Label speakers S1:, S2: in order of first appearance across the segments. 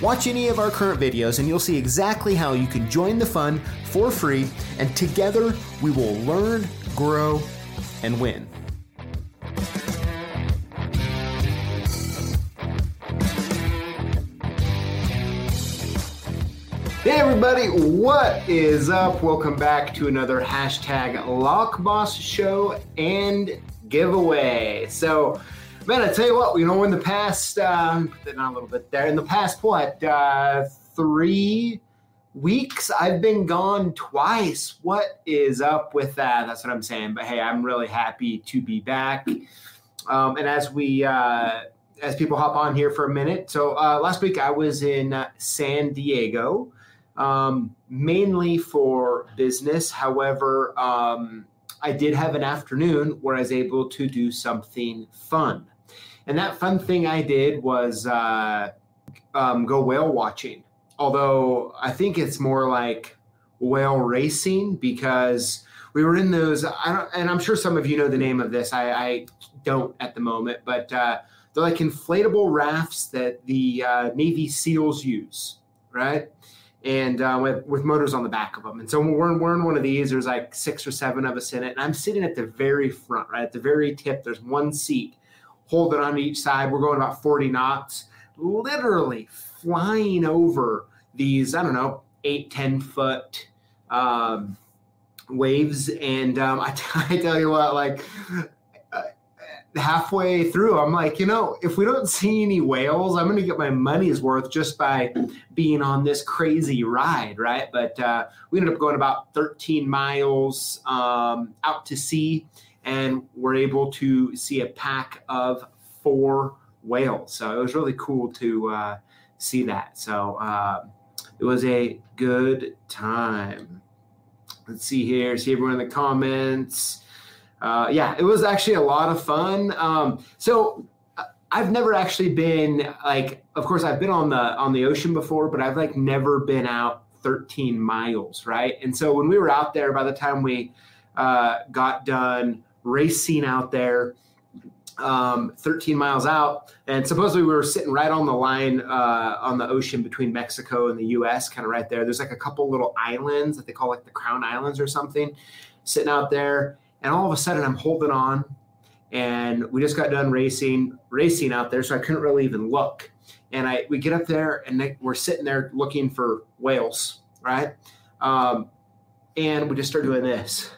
S1: Watch any of our current videos and you'll see exactly how you can join the fun for free, and together we will learn, grow, and win. Hey everybody, what is up? Welcome back to another hashtag LockBoss show and giveaway. So, man, I tell you what, you know, in the past, um, not a little bit there, in the past, what, uh, three weeks, I've been gone twice. What is up with that? That's what I'm saying. But hey, I'm really happy to be back. Um, and as we, uh, as people hop on here for a minute, so uh, last week I was in San Diego, um, mainly for business. However, um, I did have an afternoon where I was able to do something fun. And that fun thing I did was uh, um, go whale watching. Although I think it's more like whale racing because we were in those, and I'm sure some of you know the name of this. I, I don't at the moment, but uh, they're like inflatable rafts that the uh, Navy SEALs use, right? And uh, with, with motors on the back of them. And so we're, we're in one of these, there's like six or seven of us in it. And I'm sitting at the very front, right? At the very tip, there's one seat holding on each side. We're going about 40 knots, literally flying over these, I don't know, eight, 10 foot um, waves. And um, I, I tell you what, like, halfway through, I'm like, you know, if we don't see any whales, I'm going to get my money's worth just by being on this crazy ride, right? But uh, we ended up going about 13 miles um, out to sea, and we're able to see a pack of four whales. So it was really cool to uh, see that. So uh, it was a good time. Let's see here. See everyone in the comments uh, yeah, it was actually a lot of fun. Um, so uh, I've never actually been like, of course, I've been on the on the ocean before, but I've like never been out 13 miles, right? And so when we were out there, by the time we uh, got done racing out there, um, 13 miles out, and supposedly we were sitting right on the line uh, on the ocean between Mexico and the U.S., kind of right there. There's like a couple little islands that they call like the Crown Islands or something, sitting out there and all of a sudden I'm holding on and we just got done racing racing out there so I couldn't really even look and I we get up there and they, we're sitting there looking for whales right um, and we just start doing this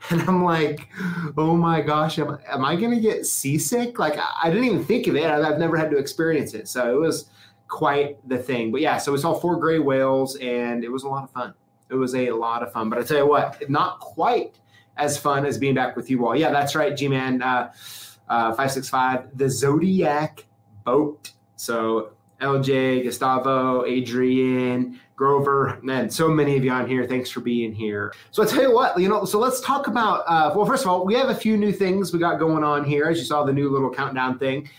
S1: and I'm like oh my gosh am, am I gonna get seasick like I, I didn't even think of it I've, I've never had to experience it so it was quite the thing but yeah so we saw four gray whales and it was a lot of fun it was a lot of fun but I tell you what not quite as fun as being back with you all. Yeah, that's right, G Man. Uh, uh, 565, the Zodiac boat. So LJ, Gustavo, Adrian, Grover, man, so many of you on here. Thanks for being here. So I tell you what, you know, so let's talk about. Uh, well, first of all, we have a few new things we got going on here. As you saw, the new little countdown thing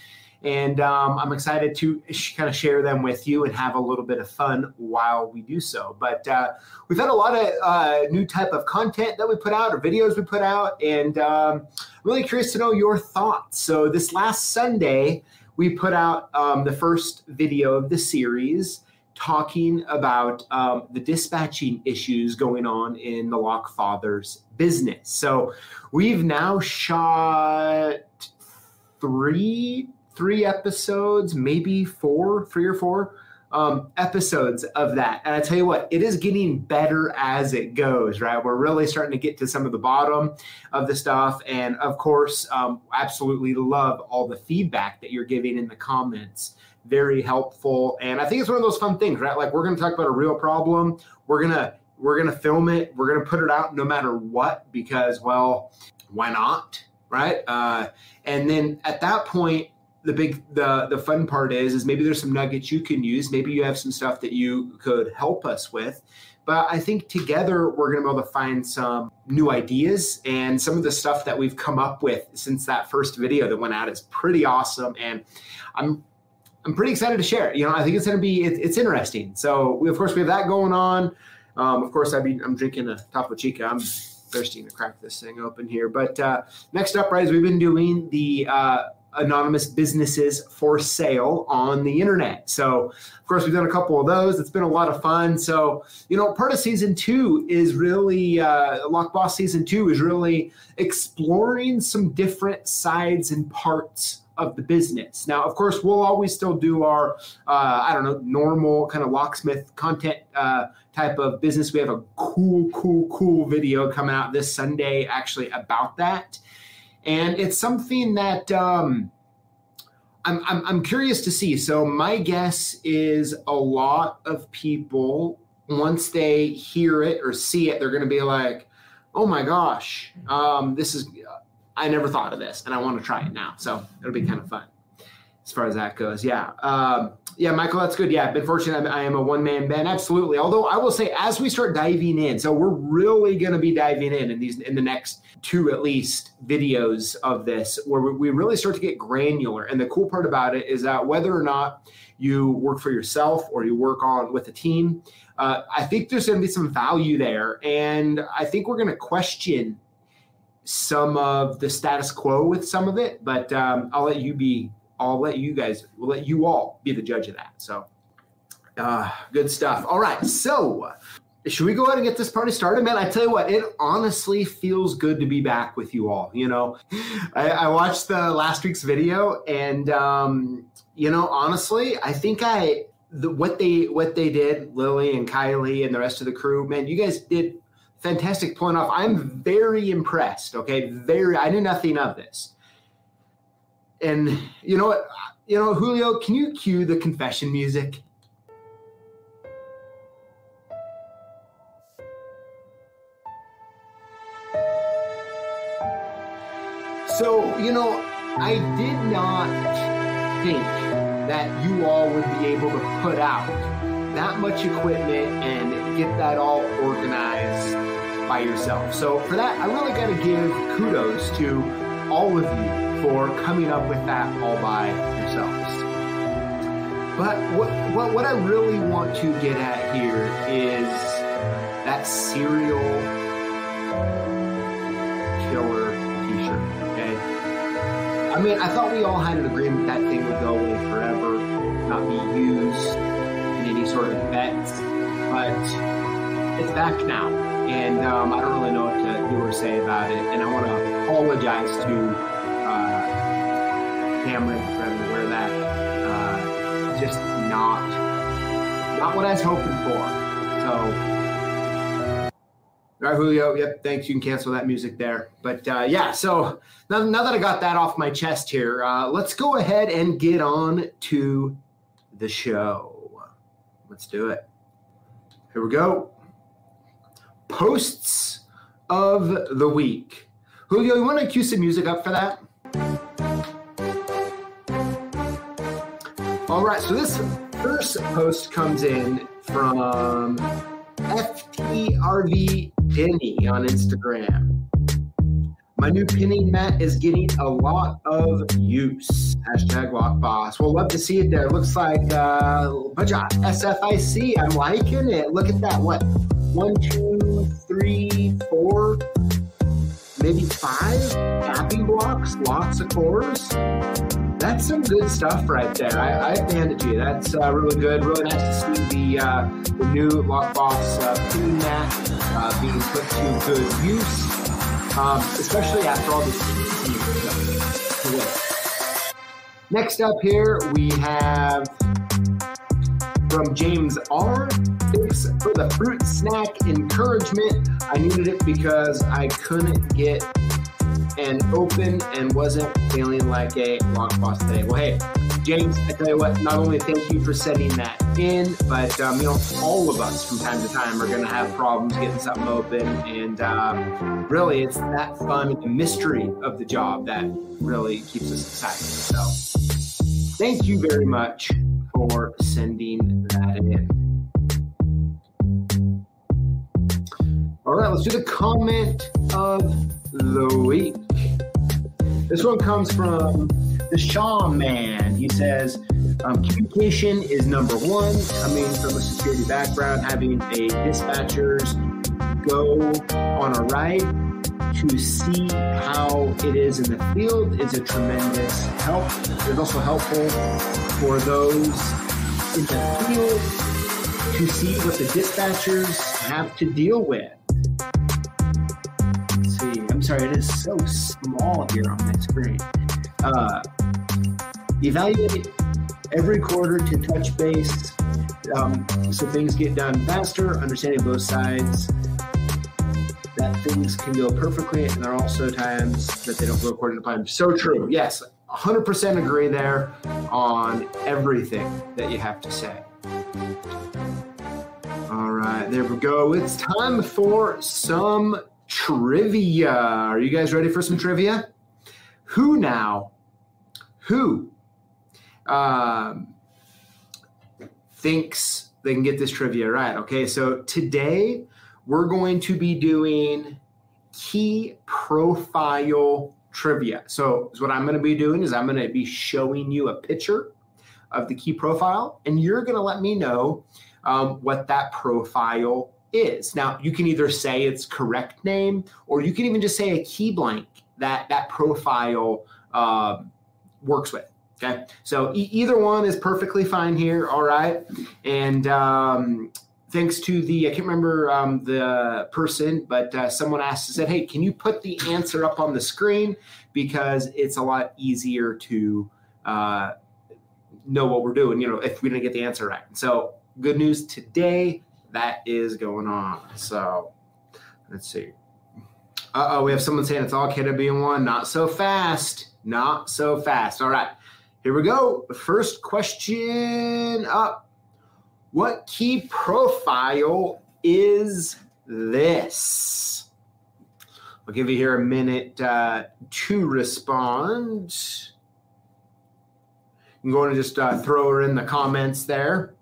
S1: and um, I'm excited to sh- kind of share them with you and have a little bit of fun while we do so. But uh, we've had a lot of uh, new type of content that we put out or videos we put out, and um, I'm really curious to know your thoughts. So this last Sunday, we put out um, the first video of the series talking about um, the dispatching issues going on in the Lock Fathers business. So we've now shot three three episodes, maybe four, three or four um, episodes of that. And I tell you what, it is getting better as it goes, right? We're really starting to get to some of the bottom of the stuff. And of course, um, absolutely love all the feedback that you're giving in the comments. Very helpful. And I think it's one of those fun things, right? Like we're going to talk about a real problem. We're going to, we're going to film it. We're going to put it out no matter what, because, well, why not? Right. Uh, and then at that point, the big the the fun part is is maybe there's some nuggets you can use. Maybe you have some stuff that you could help us with. But I think together we're going to be able to find some new ideas and some of the stuff that we've come up with since that first video that went out is pretty awesome. And I'm I'm pretty excited to share it. You know, I think it's going to be it, it's interesting. So we, of course we have that going on. Um, of course, I be I'm drinking a Topo Chico. I'm thirsty to crack this thing open here. But uh, next up, right, is we've been doing the uh, anonymous businesses for sale on the internet. So, of course, we've done a couple of those. It's been a lot of fun. So, you know, part of season two is really uh, Lock Boss season two is really exploring some different sides and parts of the business. Now, of course, we'll always still do our, uh, I don't know, normal kind of locksmith content uh, type of business. We have a cool, cool, cool video coming out this Sunday actually about that. And it's something that um, I'm, I'm, I'm curious to see. So, my guess is a lot of people, once they hear it or see it, they're going to be like, oh my gosh, um, this is I never thought of this and I want to try it now. So it'll be kind of fun as far as that goes. Yeah. Um, yeah, Michael, that's good. Yeah, I've been fortunate. I am a one man band. Absolutely. Although I will say, as we start diving in, so we're really going to be diving in in these in the next two at least videos of this, where we really start to get granular. And the cool part about it is that whether or not you work for yourself or you work on with a team, uh, I think there's going to be some value there, and I think we're going to question some of the status quo with some of it, but um, I'll let you be. I'll let you guys. We'll let you all be the judge of that. So, uh, good stuff. All right, so should we go ahead and get this party started, man? I tell you what, it honestly feels good to be back with you all. You know, I, I watched the last week's video, and um, you know, honestly, I think I the, what they what they did, Lily and Kylie and the rest of the crew, man, you guys did fantastic point off. I'm very impressed. Okay, very. I knew nothing of this, and you know what? You know, Julio, can you cue the confession music? So, you know, I did not think that you all would be able to put out that much equipment and get that all organized by yourself. So for that, I really got to give kudos to all of you for coming up with that all by yourselves. But what, what, what I really want to get at here is that serial killer t-shirt, okay? I mean, I thought we all had an agreement that thing would go away forever, not be used in any sort of bets, but it's back now and um, I don't really know what to do or say about it. And I want to apologize to uh, Cameron for wear that. Uh, just not not what I was hoping for. So. All right, Julio. Yep, thanks. You can cancel that music there. But uh, yeah, so now, now, that I got that off my chest here, uh, let's go ahead and get on to the show. Let's do it. Here we go posts of the week. Julio, you want to cue some music up for that? All right, so this first post comes in from FTRV Denny on Instagram. My new pinning mat is getting a lot of use. Hashtag Lock Boss. We'll love to see it there. Looks like uh, a bunch of SFIC. I'm liking it. Look at that. What? One, two, three, four, maybe five tapping blocks, lots of cores. That's some good stuff right there. I, I hand it to you. That's uh, really good. Really nice to see the uh, the new Lock Boss uh, pinning mat uh, being put to good use um, especially after all this. Next up here, we have from James R. For the fruit snack encouragement. I needed it because I couldn't get an open and wasn't feeling like a lock boss today. Well, hey, James, I tell you what, not only thank you for setting that in, but um, you know, all of us from time to time are going to have problems getting something open, and um, really, it's that fun, the mystery of the job that really keeps us excited. So. thank you very much for sending that in. Let's do the comment of the week. This one comes from the Shaw Man. He says, um, communication is number one. Coming from a security background, having a dispatcher's go on a ride to see how it is in the field is a tremendous help. It's also helpful for those in the field to see what the dispatchers have to deal with. Sorry, it is so small here on my screen. Uh, evaluate every quarter to touch base um, so things get done faster, understanding both sides that things can go perfectly, and there are also times that they don't go according to plan. So true. Yes, 100% agree there on everything that you have to say. All right, there we go. It's time for some trivia. Are you guys ready for some trivia? Who now? Who um, thinks they can get this trivia right? Okay, so today we're going to be doing key profile trivia. So, what I'm going to be doing is I'm going to be showing you a picture of the key profile, and you're going to let me know um, what that profile is. Now, you can either say its correct name, or you can even just say a key blank that that profile uh, works with. Okay, so e- either one is perfectly fine here. All right, and um, thanks to the I can't remember um, the person, but uh, someone asked said, "Hey, can you put the answer up on the screen because it's a lot easier to uh, know what we're doing. You know, if we didn't get the answer right." So good news today that is going on. So let's see. Uh oh, we have someone saying it's all KW1. Not so fast. Not so fast. All right, here we go. First question up. What key profile is this? I'll give you here a minute uh, to respond. You can go and just uh, throw her in the comments there.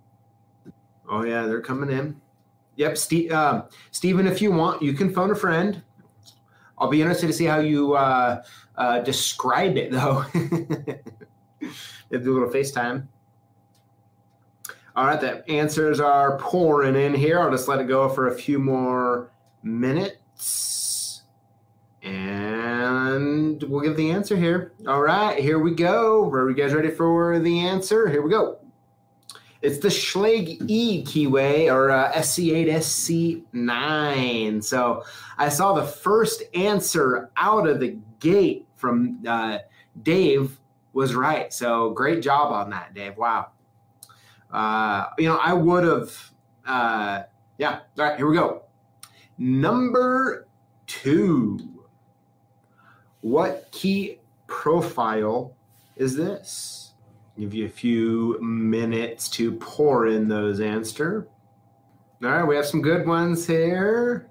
S1: Oh, yeah, they're coming in. Yep, Steve, uh, Stephen, if you want, you can phone a friend. I'll be interested to see how you uh, uh, describe it, though. If do a little FaceTime. All right, the answers are pouring in here. I'll just let it go for a few more minutes. And we'll give the answer here. All right, here we go. Are you guys ready for the answer? Here we go. It's the Schlage E keyway or uh, SC8, SC9. So I saw the first answer out of the gate from uh, Dave was right. So great job on that, Dave. Wow. Uh, you know, I would have, uh, yeah. All right, here we go. Number two. What key profile is this? Give you a few minutes to pour in those answer. All right, we have some good ones here.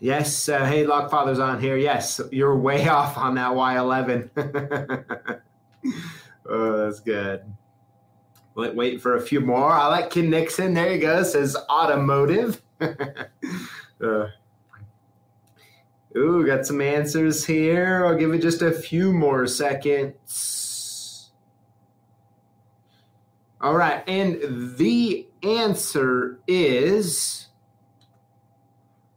S1: Yes, uh, hey, Lockfather's on here. Yes, you're way off on that Y11. oh, that's good. Wait, wait for a few more. I like Ken Nixon. There you go. Says automotive. uh, ooh, got some answers here. I'll give it just a few more seconds. All right, and the answer is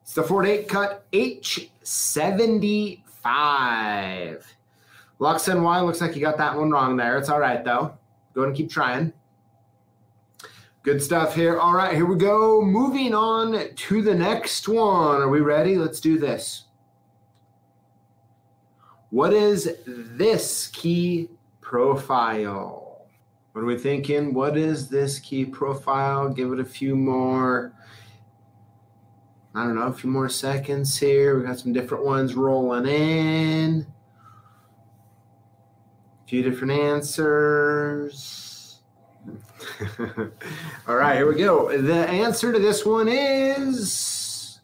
S1: it's the Ford 8 cut H75. Lux Y looks like you got that one wrong there. It's all right though. Go and keep trying. Good stuff here. All right, here we go. Moving on to the next one. Are we ready? Let's do this. What is this key profile? What are we thinking? What is this key profile? Give it a few more, I don't know, a few more seconds here. We got some different ones rolling in. A few different answers. All right, here we go. The answer to this one is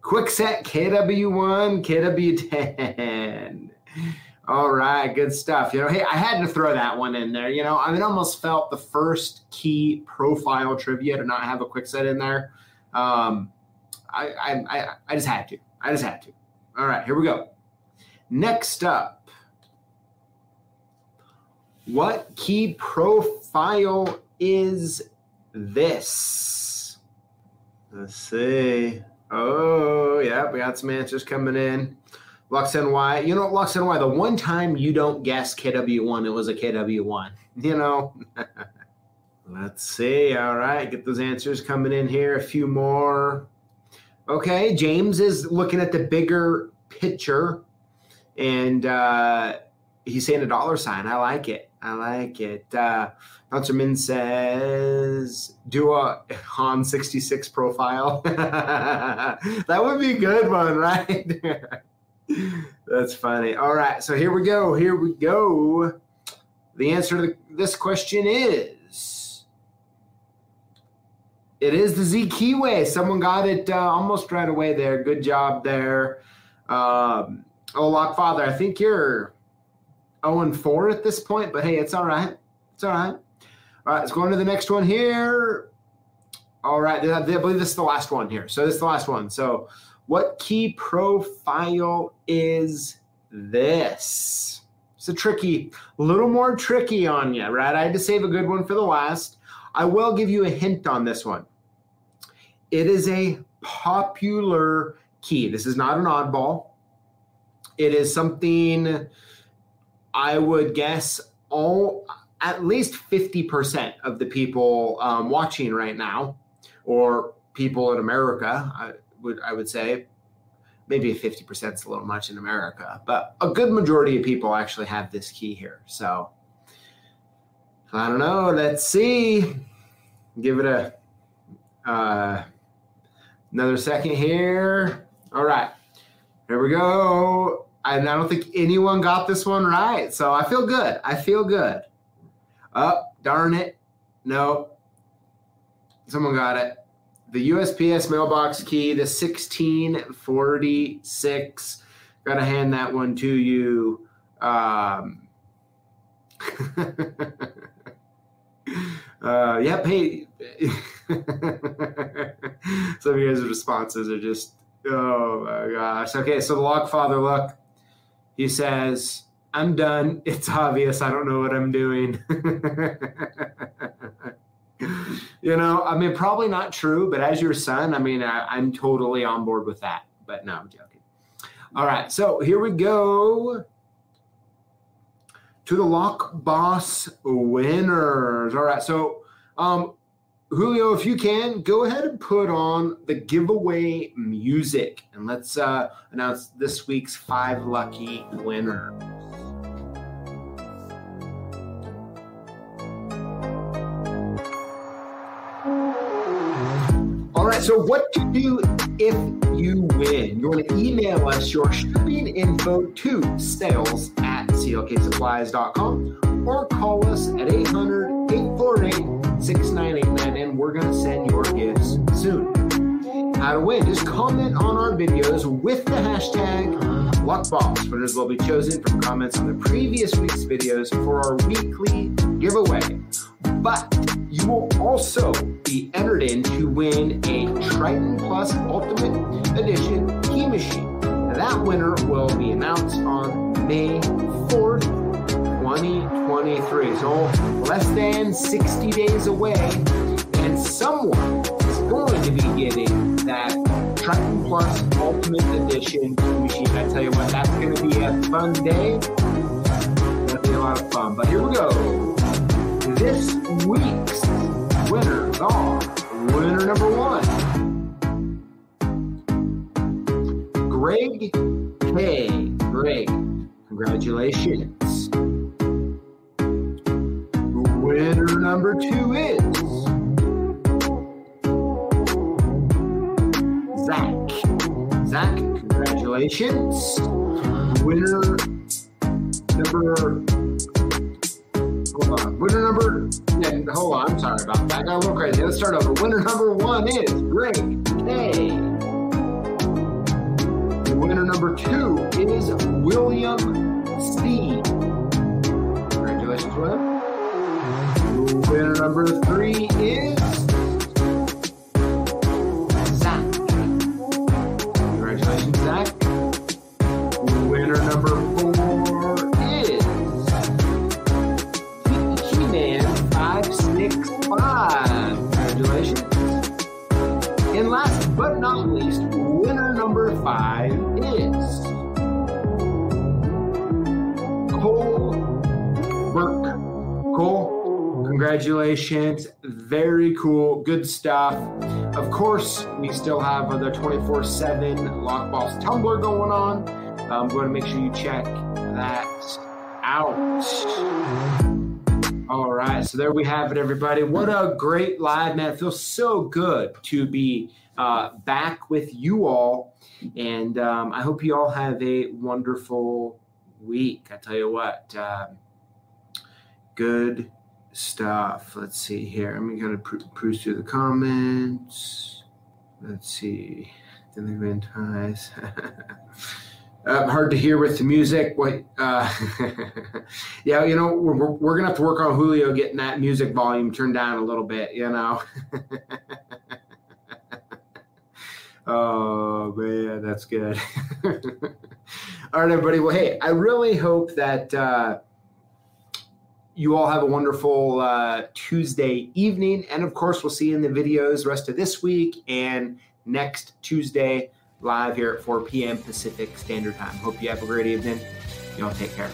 S1: Kwikset KW1, KW10. All right, good stuff. You know, hey, I had to throw that one in there. You know, I mean, almost felt the first key profile trivia to not have a Kwikset in there. Um, I, I, I, I just had to. I just had to. All right, here we go. Next up, what key profile is this? Let's see. Oh, yeah, we got some answers coming in. Lux NY. You know, Lux NY, the one time you don't guess KW1, it was a KW1. You know? Let's see. All right, get those answers coming in here. A few more. Okay, James is looking at the bigger picture and uh, he's saying a dollar sign. I like it. I like it. Uh, Min says, do a Han 66 profile. that would be a good one, right? That's funny. All right, so here we go. Here we go. The answer to this question is it is the Z Keyway. Someone got it uh, almost right away there. Good job there. Um, oh, Lockfather, I think you're 0 and 4 at this point, but hey, it's all right. It's all right. All right, let's go on to the next one here. All right, I believe this is the last one here. So this is the last one. So what key profile is this? It's a tricky, a little more tricky on you, right? I had to save a good one for the last. I will give you a hint on this one. It is a popular key. This is not an oddball. It is something I would guess all at least 50% of the people um, watching right now, or people in America, would I would say maybe 50% is a little much in America, but a good majority of people actually have this key here. So I don't know. Let's see. Give it a uh, another second here. All right, here we go. And I don't think anyone got this one right, so I feel good. I feel good. Oh, darn it! No, someone got it the USPS mailbox key, the 1646. Got to hand that one to you. Um, uh, yep. Hey, some of you guys' responses are just, oh my gosh. Okay, so the Lockfather, look, he says, I'm done. It's obvious. I don't know what I'm doing. you know, I mean, probably not true, but as your son, I mean, I, I'm totally on board with that. But no, I'm joking. All right, so here we go to the Lock Boss winners. All right, so um, Julio, if you can, go ahead and put on the giveaway music, and let's uh, announce this week's five lucky winners. So what to do if you win? You want to email us your shipping info to sales at clksupplies.com or call us at 800 848 6989 and we're going to send your gifts soon. How to win? Just comment on our videos with the hashtag LockBoss. Winners will be chosen from comments on the previous week's videos for our weekly giveaway. But you will also be entered in to win a Triton Plus Ultimate Edition key machine. That winner will be announced on May 4th, 2023. So less than 60 days away, and someone is going to be getting that Triton Plus Ultimate Edition key machine. I tell you what, that's going to be a fun day. It's going to be a lot of fun. But here we go. This week's winners are winner number one, Greg K. Greg, congratulations. Winner number two is Zach. Zach, congratulations. Winner number Hold on. Winner number. Hold on. I'm sorry about that. I got a little crazy. Let's start over. Winner number one is Greg K. Winner number two is William Steve. Congratulations, Will. Winner number three is congratulations. Very cool. Good stuff. Of course, we still have the 24 7 LockBoss Tumbler going on. I'm going to make sure you check that out. All right, so there we have it, everybody. What a great live, man. It feels so good to be uh, back with you all. And um, I hope you all have a wonderful week. I tell you what, um, good stuff. Let's see here. I'm going to cruise through the comments. Let's see. Ties. Uh, hard to hear with the music. What? Uh, yeah, you know, we're, we're gonna have to work on Julio getting that music volume turned down a little bit. You know. oh man, that's good. all right, everybody. Well, hey, I really hope that uh, you all have a wonderful uh, Tuesday evening, and of course, we'll see you in the videos the rest of this week and next Tuesday live here at 4 p.m. Pacific Standard Time. Hope you have a great evening. Y'all take care.